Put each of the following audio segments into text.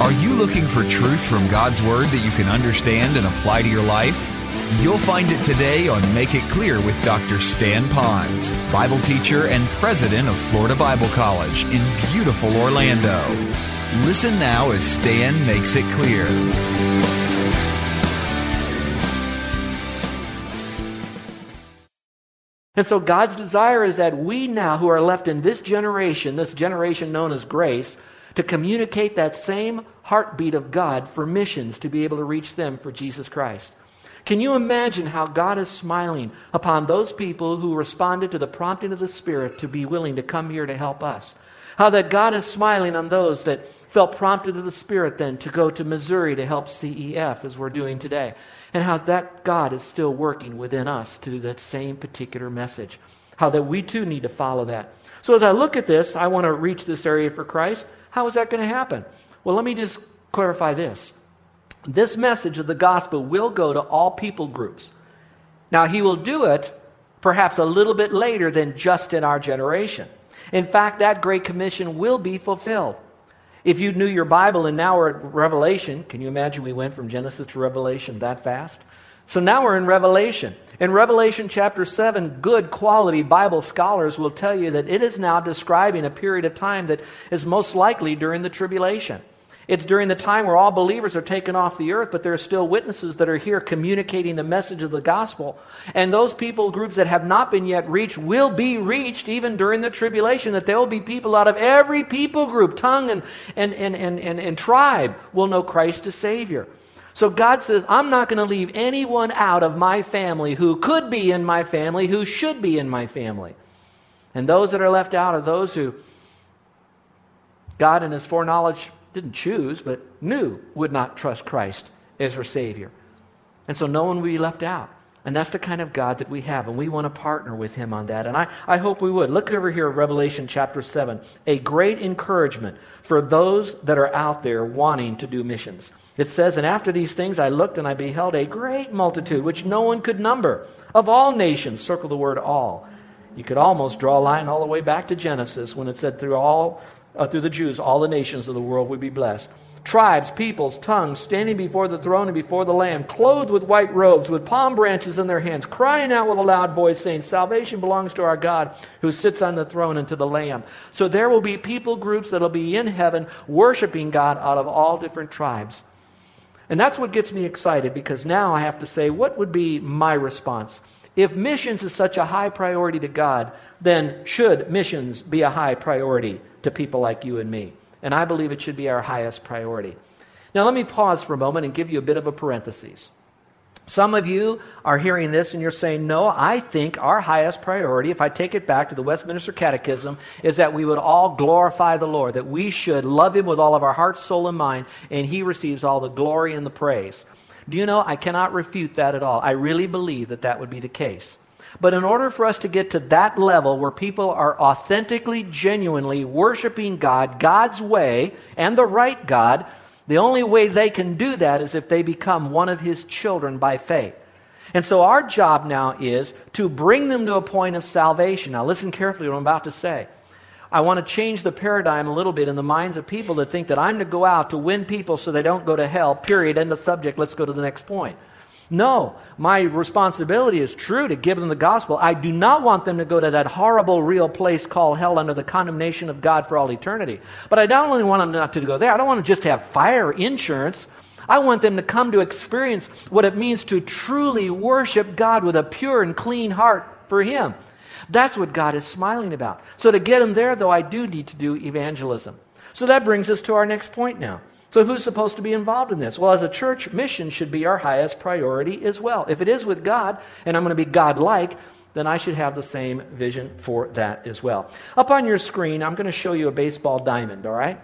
Are you looking for truth from God's Word that you can understand and apply to your life? You'll find it today on Make It Clear with Dr. Stan Ponz, Bible teacher and president of Florida Bible College in beautiful Orlando. Listen now as Stan makes it clear. And so God's desire is that we now, who are left in this generation, this generation known as grace, to communicate that same heartbeat of God for missions to be able to reach them for Jesus Christ. Can you imagine how God is smiling upon those people who responded to the prompting of the Spirit to be willing to come here to help us? How that God is smiling on those that felt prompted of the Spirit then to go to Missouri to help CEF as we're doing today. And how that God is still working within us to do that same particular message. How that we too need to follow that. So as I look at this, I want to reach this area for Christ. How is that going to happen? Well, let me just clarify this. This message of the gospel will go to all people groups. Now, he will do it perhaps a little bit later than just in our generation. In fact, that Great Commission will be fulfilled. If you knew your Bible and now we're at Revelation, can you imagine we went from Genesis to Revelation that fast? So now we're in Revelation. In Revelation chapter 7, good quality Bible scholars will tell you that it is now describing a period of time that is most likely during the tribulation. It's during the time where all believers are taken off the earth, but there are still witnesses that are here communicating the message of the gospel. And those people groups that have not been yet reached will be reached even during the tribulation, that there will be people out of every people group, tongue, and, and, and, and, and, tribe will know Christ as Savior. So God says, I'm not going to leave anyone out of my family who could be in my family, who should be in my family. And those that are left out are those who God in His foreknowledge didn't choose, but knew would not trust Christ as her Savior. And so no one will be left out. And that's the kind of God that we have, and we want to partner with Him on that. And I, I hope we would. Look over here, Revelation chapter 7. A great encouragement for those that are out there wanting to do missions. It says, And after these things I looked, and I beheld a great multitude, which no one could number, of all nations. Circle the word all. You could almost draw a line all the way back to Genesis when it said, Through all uh, through the Jews, all the nations of the world would be blessed. Tribes, peoples, tongues, standing before the throne and before the Lamb, clothed with white robes, with palm branches in their hands, crying out with a loud voice, saying, Salvation belongs to our God who sits on the throne and to the Lamb. So there will be people groups that will be in heaven worshiping God out of all different tribes. And that's what gets me excited because now I have to say, what would be my response? If missions is such a high priority to God, then should missions be a high priority to people like you and me. And I believe it should be our highest priority. Now, let me pause for a moment and give you a bit of a parenthesis. Some of you are hearing this and you're saying, No, I think our highest priority, if I take it back to the Westminster Catechism, is that we would all glorify the Lord, that we should love Him with all of our heart, soul, and mind, and He receives all the glory and the praise. Do you know, I cannot refute that at all. I really believe that that would be the case. But in order for us to get to that level where people are authentically, genuinely worshiping God, God's way, and the right God, the only way they can do that is if they become one of His children by faith. And so our job now is to bring them to a point of salvation. Now, listen carefully to what I'm about to say. I want to change the paradigm a little bit in the minds of people that think that I'm to go out to win people so they don't go to hell, period, end of subject, let's go to the next point. No, my responsibility is true to give them the gospel. I do not want them to go to that horrible, real place called hell under the condemnation of God for all eternity. But I don't only want them not to go there. I don't want them just to have fire insurance. I want them to come to experience what it means to truly worship God with a pure and clean heart for Him. That's what God is smiling about. So to get them there, though, I do need to do evangelism. So that brings us to our next point now. So, who's supposed to be involved in this? Well, as a church, mission should be our highest priority as well. If it is with God, and I'm going to be God like, then I should have the same vision for that as well. Up on your screen, I'm going to show you a baseball diamond, all right?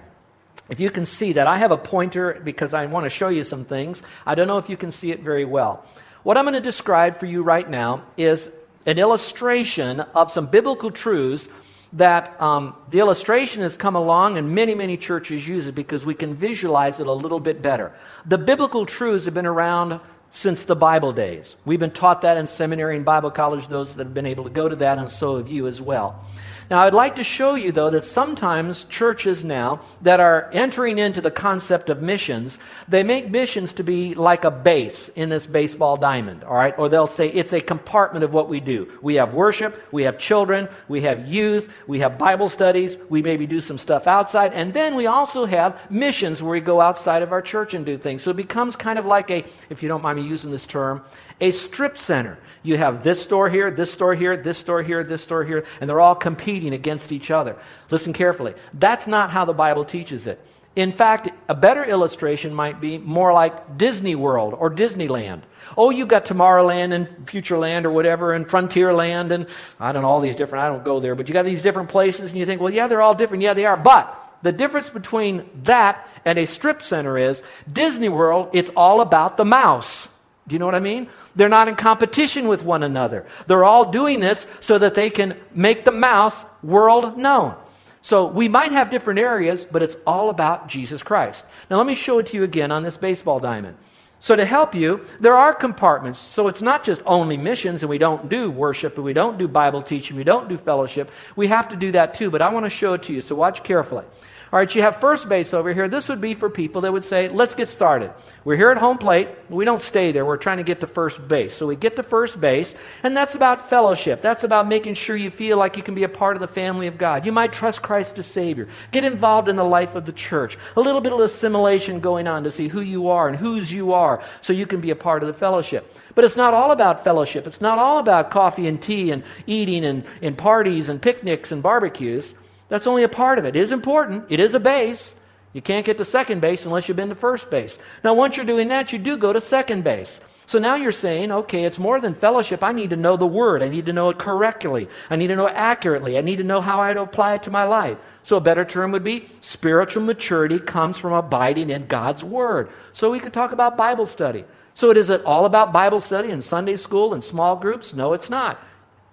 If you can see that, I have a pointer because I want to show you some things. I don't know if you can see it very well. What I'm going to describe for you right now is an illustration of some biblical truths that um, the illustration has come along and many, many churches use it because we can visualize it a little bit better. The biblical truths have been around since the Bible days. We've been taught that in seminary and Bible college, those that have been able to go to that, and so have you as well. Now, I'd like to show you, though, that sometimes churches now that are entering into the concept of missions, they make missions to be like a base in this baseball diamond, all right? Or they'll say it's a compartment of what we do. We have worship, we have children, we have youth, we have Bible studies, we maybe do some stuff outside, and then we also have missions where we go outside of our church and do things. So it becomes kind of like a, if you don't mind me using this term, a strip center. You have this store here, this store here, this store here, this store here, and they're all competing against each other. Listen carefully. That's not how the Bible teaches it. In fact, a better illustration might be more like Disney World or Disneyland. Oh, you've got Tomorrowland and Futureland or whatever, and Frontierland, and I don't know, all these different, I don't go there, but you got these different places, and you think, well, yeah, they're all different. Yeah, they are. But the difference between that and a strip center is Disney World, it's all about the mouse. Do you know what I mean? They're not in competition with one another. They're all doing this so that they can make the mouse world known. So we might have different areas, but it's all about Jesus Christ. Now let me show it to you again on this baseball diamond. So to help you, there are compartments. So it's not just only missions and we don't do worship and we don't do Bible teaching, we don't do fellowship. We have to do that too, but I want to show it to you. So watch carefully. All right, you have first base over here. This would be for people that would say, let's get started. We're here at home plate. We don't stay there. We're trying to get to first base. So we get to first base, and that's about fellowship. That's about making sure you feel like you can be a part of the family of God. You might trust Christ as Savior. Get involved in the life of the church. A little bit of assimilation going on to see who you are and whose you are so you can be a part of the fellowship. But it's not all about fellowship. It's not all about coffee and tea and eating and, and parties and picnics and barbecues. That's only a part of it. It is important, it is a base. You can't get to second base unless you've been to first base. Now, once you're doing that, you do go to second base. So now you're saying, okay, it's more than fellowship. I need to know the word. I need to know it correctly. I need to know it accurately. I need to know how I apply it to my life. So a better term would be spiritual maturity comes from abiding in God's word. So we could talk about Bible study. So is it all about Bible study and Sunday school and small groups? No, it's not.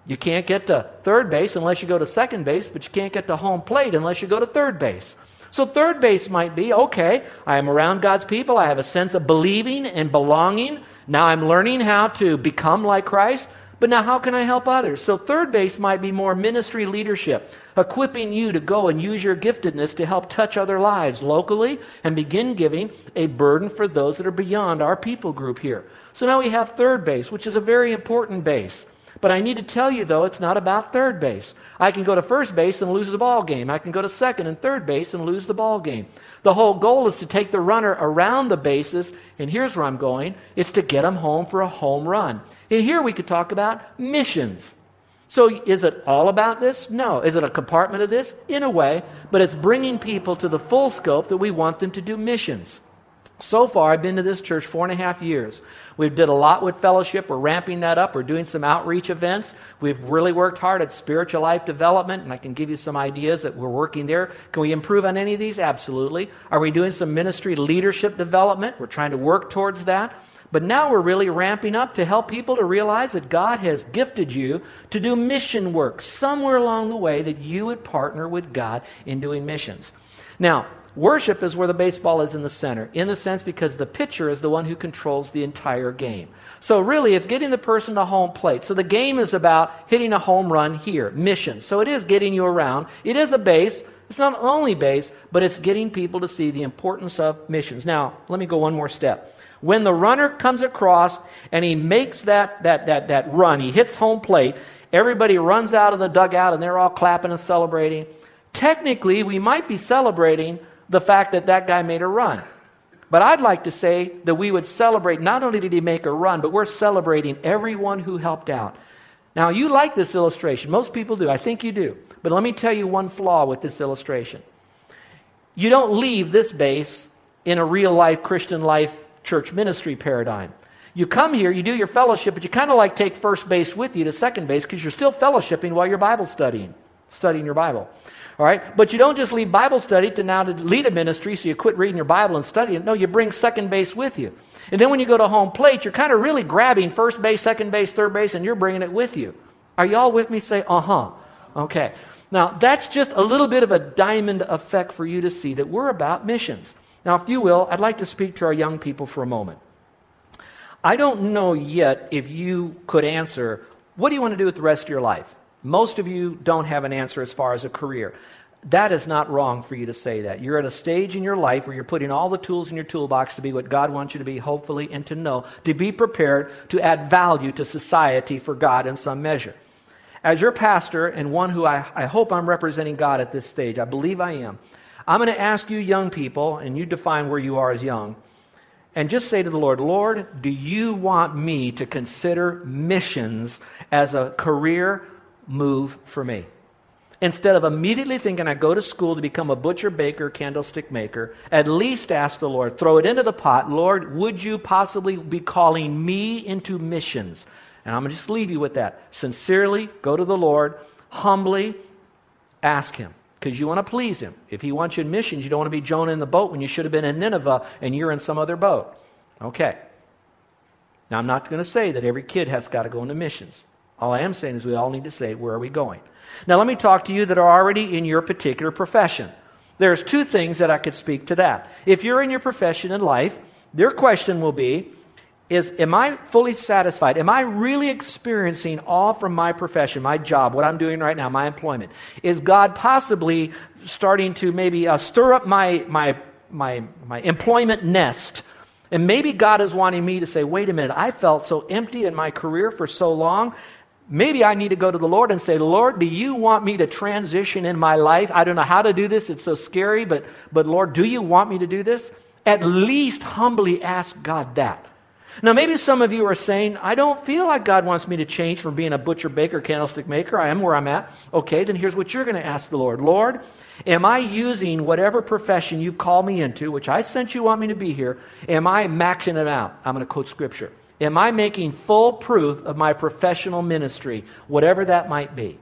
You can't get to third base unless you go to second base, but you can't get to home plate unless you go to third base. So, third base might be okay, I am around God's people. I have a sense of believing and belonging. Now I'm learning how to become like Christ. But now, how can I help others? So, third base might be more ministry leadership, equipping you to go and use your giftedness to help touch other lives locally and begin giving a burden for those that are beyond our people group here. So, now we have third base, which is a very important base. But I need to tell you, though, it's not about third base. I can go to first base and lose the ball game. I can go to second and third base and lose the ball game. The whole goal is to take the runner around the bases, and here's where I'm going it's to get them home for a home run. And here we could talk about missions. So, is it all about this? No. Is it a compartment of this? In a way, but it's bringing people to the full scope that we want them to do missions. So far, I've been to this church four and a half years. We've did a lot with fellowship. We're ramping that up. We're doing some outreach events. We've really worked hard at spiritual life development, and I can give you some ideas that we're working there. Can we improve on any of these? Absolutely. Are we doing some ministry leadership development? We're trying to work towards that. But now we're really ramping up to help people to realize that God has gifted you to do mission work somewhere along the way that you would partner with God in doing missions. Now, Worship is where the baseball is in the center, in the sense because the pitcher is the one who controls the entire game. So, really, it's getting the person to home plate. So, the game is about hitting a home run here, mission. So, it is getting you around. It is a base. It's not only base, but it's getting people to see the importance of missions. Now, let me go one more step. When the runner comes across and he makes that, that, that, that run, he hits home plate, everybody runs out of the dugout and they're all clapping and celebrating. Technically, we might be celebrating the fact that that guy made a run. But I'd like to say that we would celebrate not only did he make a run, but we're celebrating everyone who helped out. Now, you like this illustration. Most people do. I think you do. But let me tell you one flaw with this illustration. You don't leave this base in a real life Christian life church ministry paradigm. You come here, you do your fellowship, but you kind of like take first base with you to second base because you're still fellowshipping while you're Bible studying, studying your Bible. All right? But you don't just leave Bible study to now to lead a ministry, so you quit reading your Bible and studying. No, you bring second base with you. And then when you go to home plate, you're kind of really grabbing first base, second base, third base, and you're bringing it with you. Are y'all with me? Say, uh huh. Okay. Now, that's just a little bit of a diamond effect for you to see that we're about missions. Now, if you will, I'd like to speak to our young people for a moment. I don't know yet if you could answer what do you want to do with the rest of your life? Most of you don't have an answer as far as a career. That is not wrong for you to say that. You're at a stage in your life where you're putting all the tools in your toolbox to be what God wants you to be, hopefully, and to know, to be prepared to add value to society for God in some measure. As your pastor and one who I, I hope I'm representing God at this stage, I believe I am, I'm going to ask you, young people, and you define where you are as young, and just say to the Lord, Lord, do you want me to consider missions as a career move for me. Instead of immediately thinking I go to school to become a butcher, baker, candlestick maker, at least ask the Lord, throw it into the pot, Lord, would you possibly be calling me into missions? And I'm going to just leave you with that. Sincerely, go to the Lord, humbly ask Him because you want to please Him. If He wants you in missions, you don't want to be Jonah in the boat when you should have been in Nineveh and you're in some other boat. Okay. Now, I'm not going to say that every kid has got to go into missions. All I am saying is we all need to say, where are we going? Now, let me talk to you that are already in your particular profession. There's two things that I could speak to that. If you're in your profession in life, their question will be, is am I fully satisfied? Am I really experiencing all from my profession, my job, what I'm doing right now, my employment? Is God possibly starting to maybe uh, stir up my, my, my, my employment nest and maybe God is wanting me to say, wait a minute, I felt so empty in my career for so long. Maybe I need to go to the Lord and say, Lord, do you want me to transition in my life? I don't know how to do this. It's so scary, but, but Lord, do you want me to do this? At least humbly ask God that. Now, maybe some of you are saying, I don't feel like God wants me to change from being a butcher, baker, candlestick maker. I am where I'm at. Okay, then here's what you're going to ask the Lord Lord, am I using whatever profession you call me into, which I sense you want me to be here, am I maxing it out? I'm going to quote scripture. Am I making full proof of my professional ministry, whatever that might be?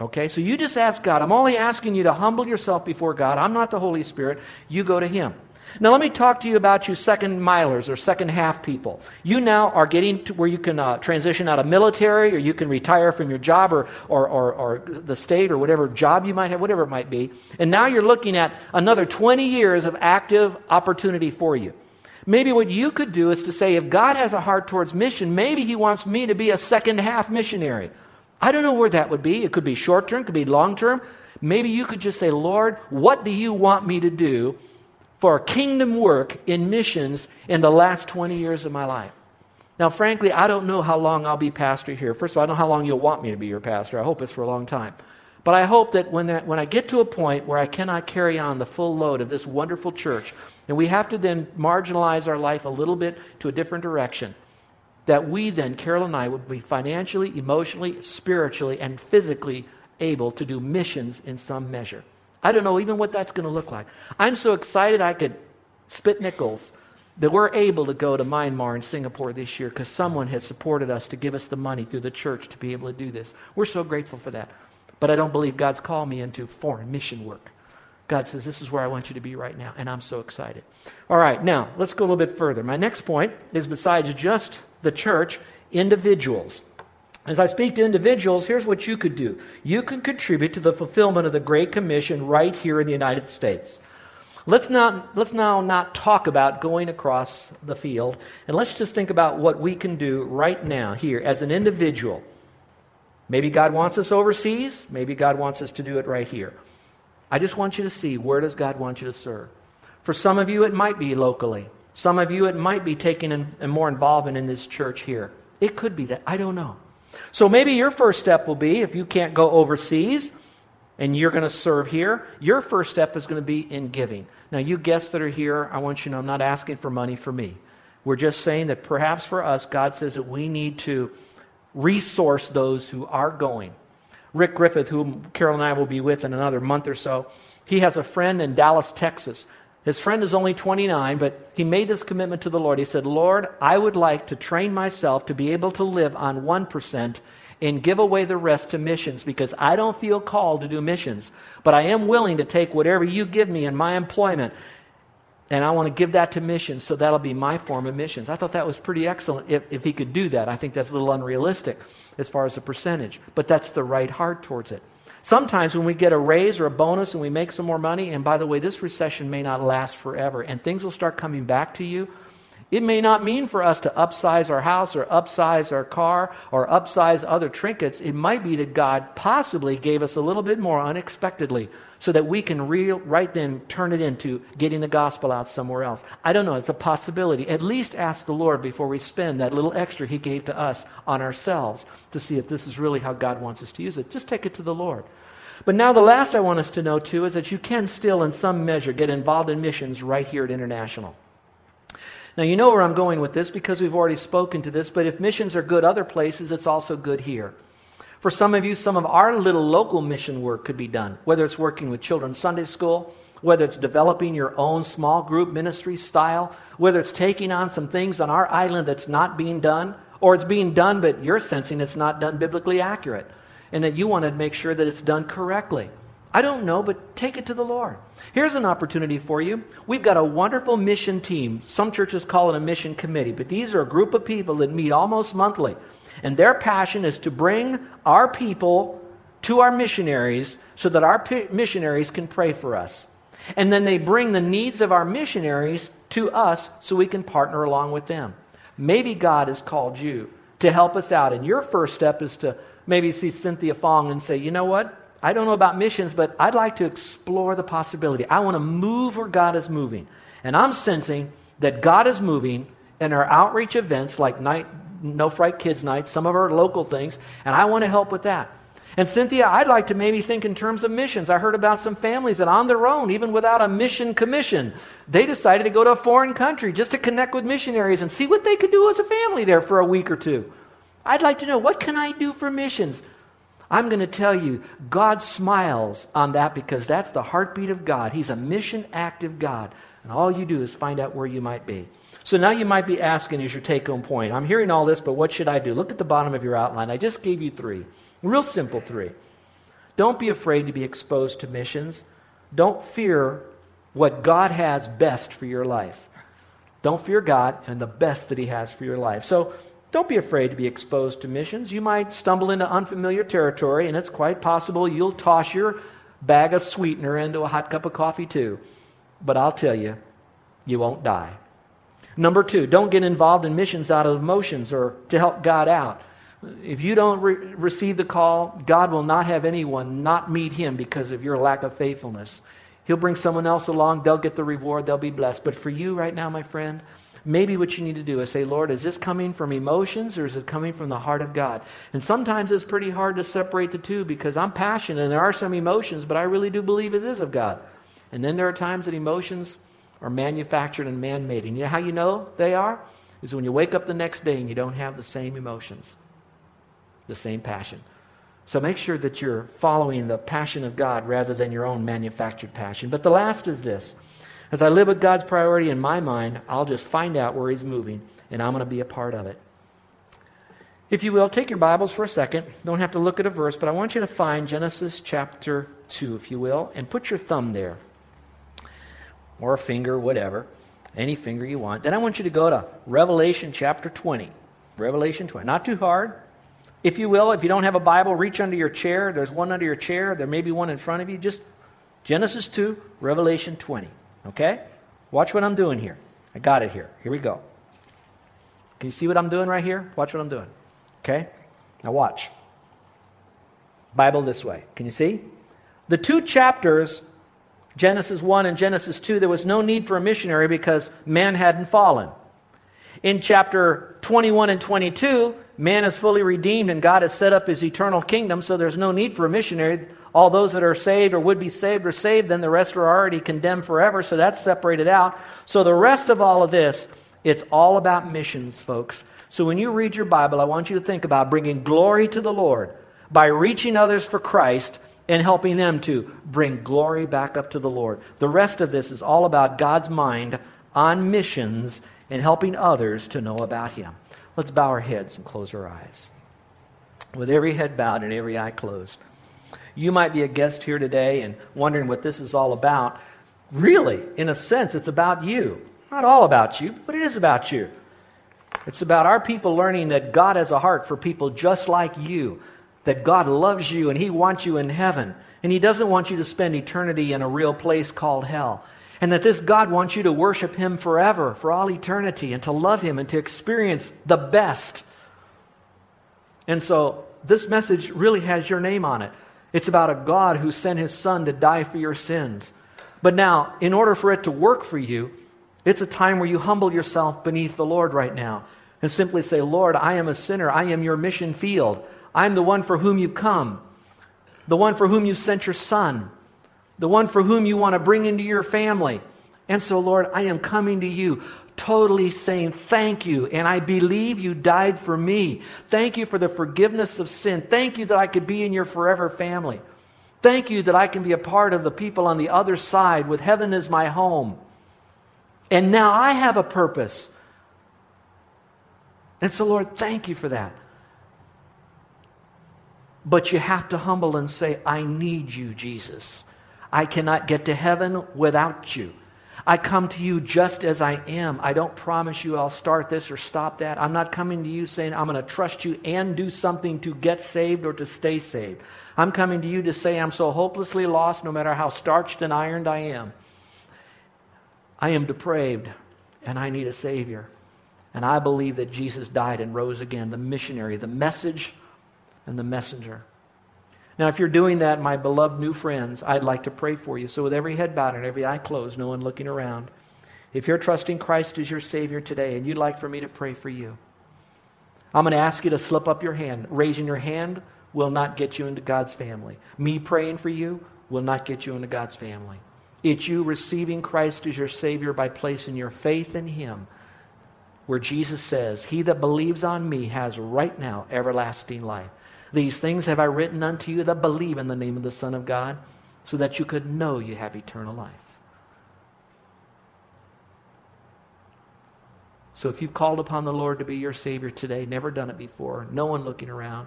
Okay, so you just ask God. I'm only asking you to humble yourself before God. I'm not the Holy Spirit. You go to Him. Now, let me talk to you about you second milers or second half people. You now are getting to where you can uh, transition out of military or you can retire from your job or, or, or, or the state or whatever job you might have, whatever it might be. And now you're looking at another 20 years of active opportunity for you. Maybe what you could do is to say, if God has a heart towards mission, maybe He wants me to be a second half missionary. I don't know where that would be. It could be short term, it could be long term. Maybe you could just say, Lord, what do you want me to do for kingdom work in missions in the last 20 years of my life? Now, frankly, I don't know how long I'll be pastor here. First of all, I don't know how long you'll want me to be your pastor. I hope it's for a long time. But I hope that when, that when I get to a point where I cannot carry on the full load of this wonderful church, and we have to then marginalize our life a little bit to a different direction. That we then, Carol and I, would be financially, emotionally, spiritually, and physically able to do missions in some measure. I don't know even what that's going to look like. I'm so excited I could spit nickels that we're able to go to Myanmar and Singapore this year because someone has supported us to give us the money through the church to be able to do this. We're so grateful for that. But I don't believe God's called me into foreign mission work. God says, This is where I want you to be right now. And I'm so excited. All right, now let's go a little bit further. My next point is besides just the church, individuals. As I speak to individuals, here's what you could do you can contribute to the fulfillment of the Great Commission right here in the United States. Let's, not, let's now not talk about going across the field, and let's just think about what we can do right now here as an individual. Maybe God wants us overseas, maybe God wants us to do it right here. I just want you to see where does God want you to serve. For some of you, it might be locally. Some of you, it might be taking in, more involvement in this church here. It could be that. I don't know. So maybe your first step will be if you can't go overseas and you're going to serve here, your first step is going to be in giving. Now, you guests that are here, I want you to know I'm not asking for money for me. We're just saying that perhaps for us, God says that we need to resource those who are going. Rick Griffith, whom Carol and I will be with in another month or so, he has a friend in Dallas, Texas. His friend is only 29, but he made this commitment to the Lord. He said, Lord, I would like to train myself to be able to live on 1% and give away the rest to missions because I don't feel called to do missions. But I am willing to take whatever you give me in my employment and I want to give that to missions, so that'll be my form of missions. I thought that was pretty excellent if, if he could do that. I think that's a little unrealistic as far as the percentage, but that's the right heart towards it. Sometimes when we get a raise or a bonus and we make some more money, and by the way, this recession may not last forever, and things will start coming back to you. It may not mean for us to upsize our house or upsize our car or upsize other trinkets. It might be that God possibly gave us a little bit more unexpectedly so that we can re- right then turn it into getting the gospel out somewhere else. I don't know. It's a possibility. At least ask the Lord before we spend that little extra He gave to us on ourselves to see if this is really how God wants us to use it. Just take it to the Lord. But now, the last I want us to know, too, is that you can still, in some measure, get involved in missions right here at International. Now, you know where I'm going with this because we've already spoken to this, but if missions are good other places, it's also good here. For some of you, some of our little local mission work could be done, whether it's working with children's Sunday school, whether it's developing your own small group ministry style, whether it's taking on some things on our island that's not being done, or it's being done, but you're sensing it's not done biblically accurate, and that you want to make sure that it's done correctly. I don't know, but take it to the Lord. Here's an opportunity for you. We've got a wonderful mission team. Some churches call it a mission committee, but these are a group of people that meet almost monthly. And their passion is to bring our people to our missionaries so that our missionaries can pray for us. And then they bring the needs of our missionaries to us so we can partner along with them. Maybe God has called you to help us out. And your first step is to maybe see Cynthia Fong and say, you know what? I don't know about missions, but I'd like to explore the possibility. I want to move where God is moving. And I'm sensing that God is moving in our outreach events like night, no Fright Kids Night, some of our local things, and I want to help with that. And Cynthia, I'd like to maybe think in terms of missions. I heard about some families that on their own, even without a mission commission, they decided to go to a foreign country just to connect with missionaries and see what they could do as a family there for a week or two. I'd like to know what can I do for missions? I'm going to tell you, God smiles on that because that's the heartbeat of God. He's a mission active God. And all you do is find out where you might be. So now you might be asking is your take home point I'm hearing all this, but what should I do? Look at the bottom of your outline. I just gave you three. Real simple three. Don't be afraid to be exposed to missions. Don't fear what God has best for your life. Don't fear God and the best that He has for your life. So don't be afraid to be exposed to missions. You might stumble into unfamiliar territory, and it's quite possible you'll toss your bag of sweetener into a hot cup of coffee too. But I'll tell you, you won't die. Number two, don't get involved in missions out of emotions or to help God out. If you don't re- receive the call, God will not have anyone not meet him because of your lack of faithfulness. He'll bring someone else along, they'll get the reward, they'll be blessed. But for you right now, my friend, maybe what you need to do is say, Lord, is this coming from emotions or is it coming from the heart of God? And sometimes it's pretty hard to separate the two because I'm passionate and there are some emotions, but I really do believe it is of God. And then there are times that emotions are manufactured and man made. And you know how you know they are? Is when you wake up the next day and you don't have the same emotions, the same passion. So make sure that you're following the passion of God rather than your own manufactured passion. But the last is this as I live with God's priority in my mind, I'll just find out where He's moving, and I'm going to be a part of it. If you will, take your Bibles for a second. Don't have to look at a verse, but I want you to find Genesis chapter 2, if you will, and put your thumb there or a finger, whatever, any finger you want. Then I want you to go to Revelation chapter 20. Revelation 20. Not too hard. If you will, if you don't have a Bible, reach under your chair. There's one under your chair. There may be one in front of you. Just Genesis 2, Revelation 20. Okay? Watch what I'm doing here. I got it here. Here we go. Can you see what I'm doing right here? Watch what I'm doing. Okay? Now watch. Bible this way. Can you see? The two chapters Genesis 1 and Genesis 2, there was no need for a missionary because man hadn't fallen. In chapter 21 and 22, man is fully redeemed and God has set up his eternal kingdom, so there's no need for a missionary. All those that are saved or would be saved are saved, then the rest are already condemned forever, so that's separated out. So the rest of all of this, it's all about missions, folks. So when you read your Bible, I want you to think about bringing glory to the Lord by reaching others for Christ and helping them to bring glory back up to the Lord. The rest of this is all about God's mind on missions and helping others to know about Him. Let's bow our heads and close our eyes. With every head bowed and every eye closed. You might be a guest here today and wondering what this is all about. Really, in a sense, it's about you. Not all about you, but it is about you. It's about our people learning that God has a heart for people just like you, that God loves you and He wants you in heaven, and He doesn't want you to spend eternity in a real place called hell. And that this God wants you to worship Him forever, for all eternity, and to love Him and to experience the best. And so, this message really has your name on it. It's about a God who sent His Son to die for your sins. But now, in order for it to work for you, it's a time where you humble yourself beneath the Lord right now and simply say, Lord, I am a sinner. I am your mission field. I'm the one for whom you've come, the one for whom you sent your son, the one for whom you want to bring into your family. And so, Lord, I am coming to you totally saying thank you. And I believe you died for me. Thank you for the forgiveness of sin. Thank you that I could be in your forever family. Thank you that I can be a part of the people on the other side with heaven as my home. And now I have a purpose. And so, Lord, thank you for that. But you have to humble and say, I need you, Jesus. I cannot get to heaven without you. I come to you just as I am. I don't promise you I'll start this or stop that. I'm not coming to you saying I'm going to trust you and do something to get saved or to stay saved. I'm coming to you to say I'm so hopelessly lost, no matter how starched and ironed I am. I am depraved and I need a Savior. And I believe that Jesus died and rose again, the missionary, the message, and the messenger. Now, if you're doing that, my beloved new friends, I'd like to pray for you. So, with every head bowed and every eye closed, no one looking around, if you're trusting Christ as your Savior today and you'd like for me to pray for you, I'm going to ask you to slip up your hand. Raising your hand will not get you into God's family. Me praying for you will not get you into God's family. It's you receiving Christ as your Savior by placing your faith in Him, where Jesus says, He that believes on me has right now everlasting life. These things have I written unto you that believe in the name of the Son of God, so that you could know you have eternal life. So if you've called upon the Lord to be your Savior today, never done it before, no one looking around,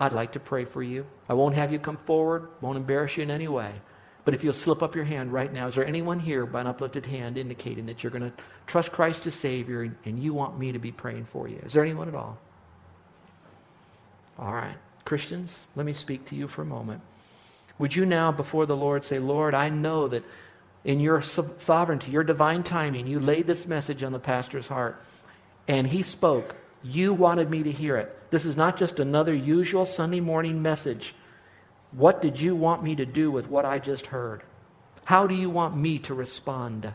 I'd like to pray for you. I won't have you come forward, won't embarrass you in any way. But if you'll slip up your hand right now, is there anyone here by an uplifted hand indicating that you're going to trust Christ as Savior and you want me to be praying for you? Is there anyone at all? All right. Christians, let me speak to you for a moment. Would you now, before the Lord, say, Lord, I know that in your sovereignty, your divine timing, you laid this message on the pastor's heart, and he spoke. You wanted me to hear it. This is not just another usual Sunday morning message. What did you want me to do with what I just heard? How do you want me to respond?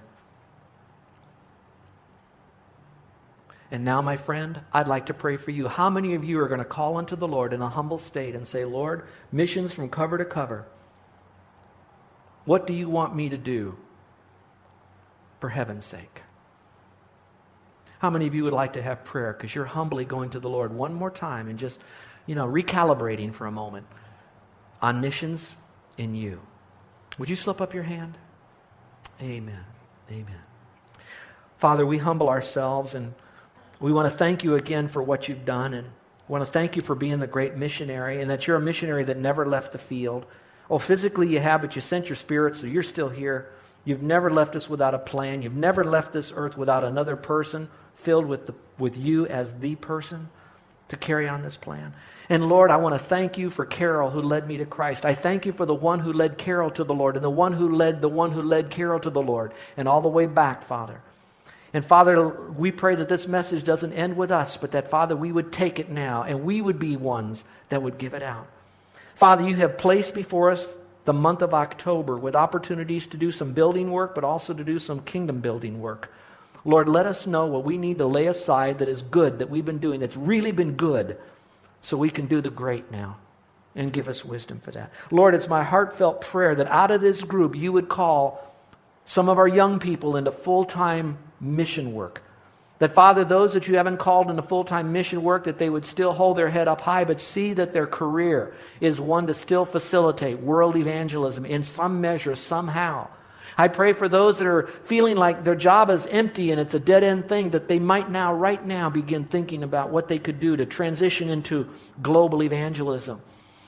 And now, my friend, I'd like to pray for you. How many of you are going to call unto the Lord in a humble state and say, Lord, missions from cover to cover, what do you want me to do for heaven's sake? How many of you would like to have prayer because you're humbly going to the Lord one more time and just, you know, recalibrating for a moment? on missions in you. Would you slip up your hand? Amen. Amen. Father, we humble ourselves and we want to thank you again for what you've done and we want to thank you for being the great missionary and that you're a missionary that never left the field. Oh, physically you have, but you sent your spirit, so you're still here. You've never left us without a plan. You've never left this earth without another person filled with, the, with you as the person to carry on this plan. And Lord, I want to thank you for Carol who led me to Christ. I thank you for the one who led Carol to the Lord and the one who led the one who led Carol to the Lord and all the way back, Father. And Father, we pray that this message doesn't end with us, but that, Father, we would take it now and we would be ones that would give it out. Father, you have placed before us the month of October with opportunities to do some building work, but also to do some kingdom building work. Lord, let us know what we need to lay aside that is good, that we've been doing, that's really been good, so we can do the great now and give us wisdom for that. Lord, it's my heartfelt prayer that out of this group you would call some of our young people into full time mission work. That, Father, those that you haven't called into full time mission work, that they would still hold their head up high, but see that their career is one to still facilitate world evangelism in some measure, somehow. I pray for those that are feeling like their job is empty and it's a dead end thing, that they might now, right now, begin thinking about what they could do to transition into global evangelism.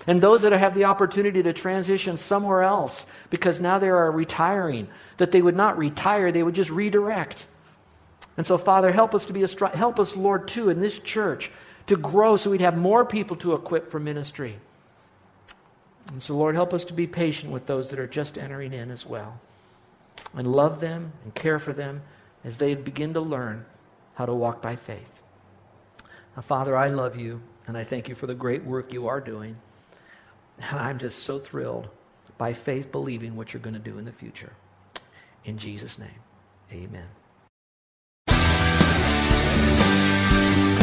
And those that have the opportunity to transition somewhere else because now they are retiring, that they would not retire, they would just redirect and so, Father, help us to be a help us, Lord, too, in this church to grow so we'd have more people to equip for ministry. And so, Lord, help us to be patient with those that are just entering in as well. And love them and care for them as they begin to learn how to walk by faith. Now, Father, I love you and I thank you for the great work you are doing. And I'm just so thrilled by faith believing what you're going to do in the future. In Jesus' name, amen.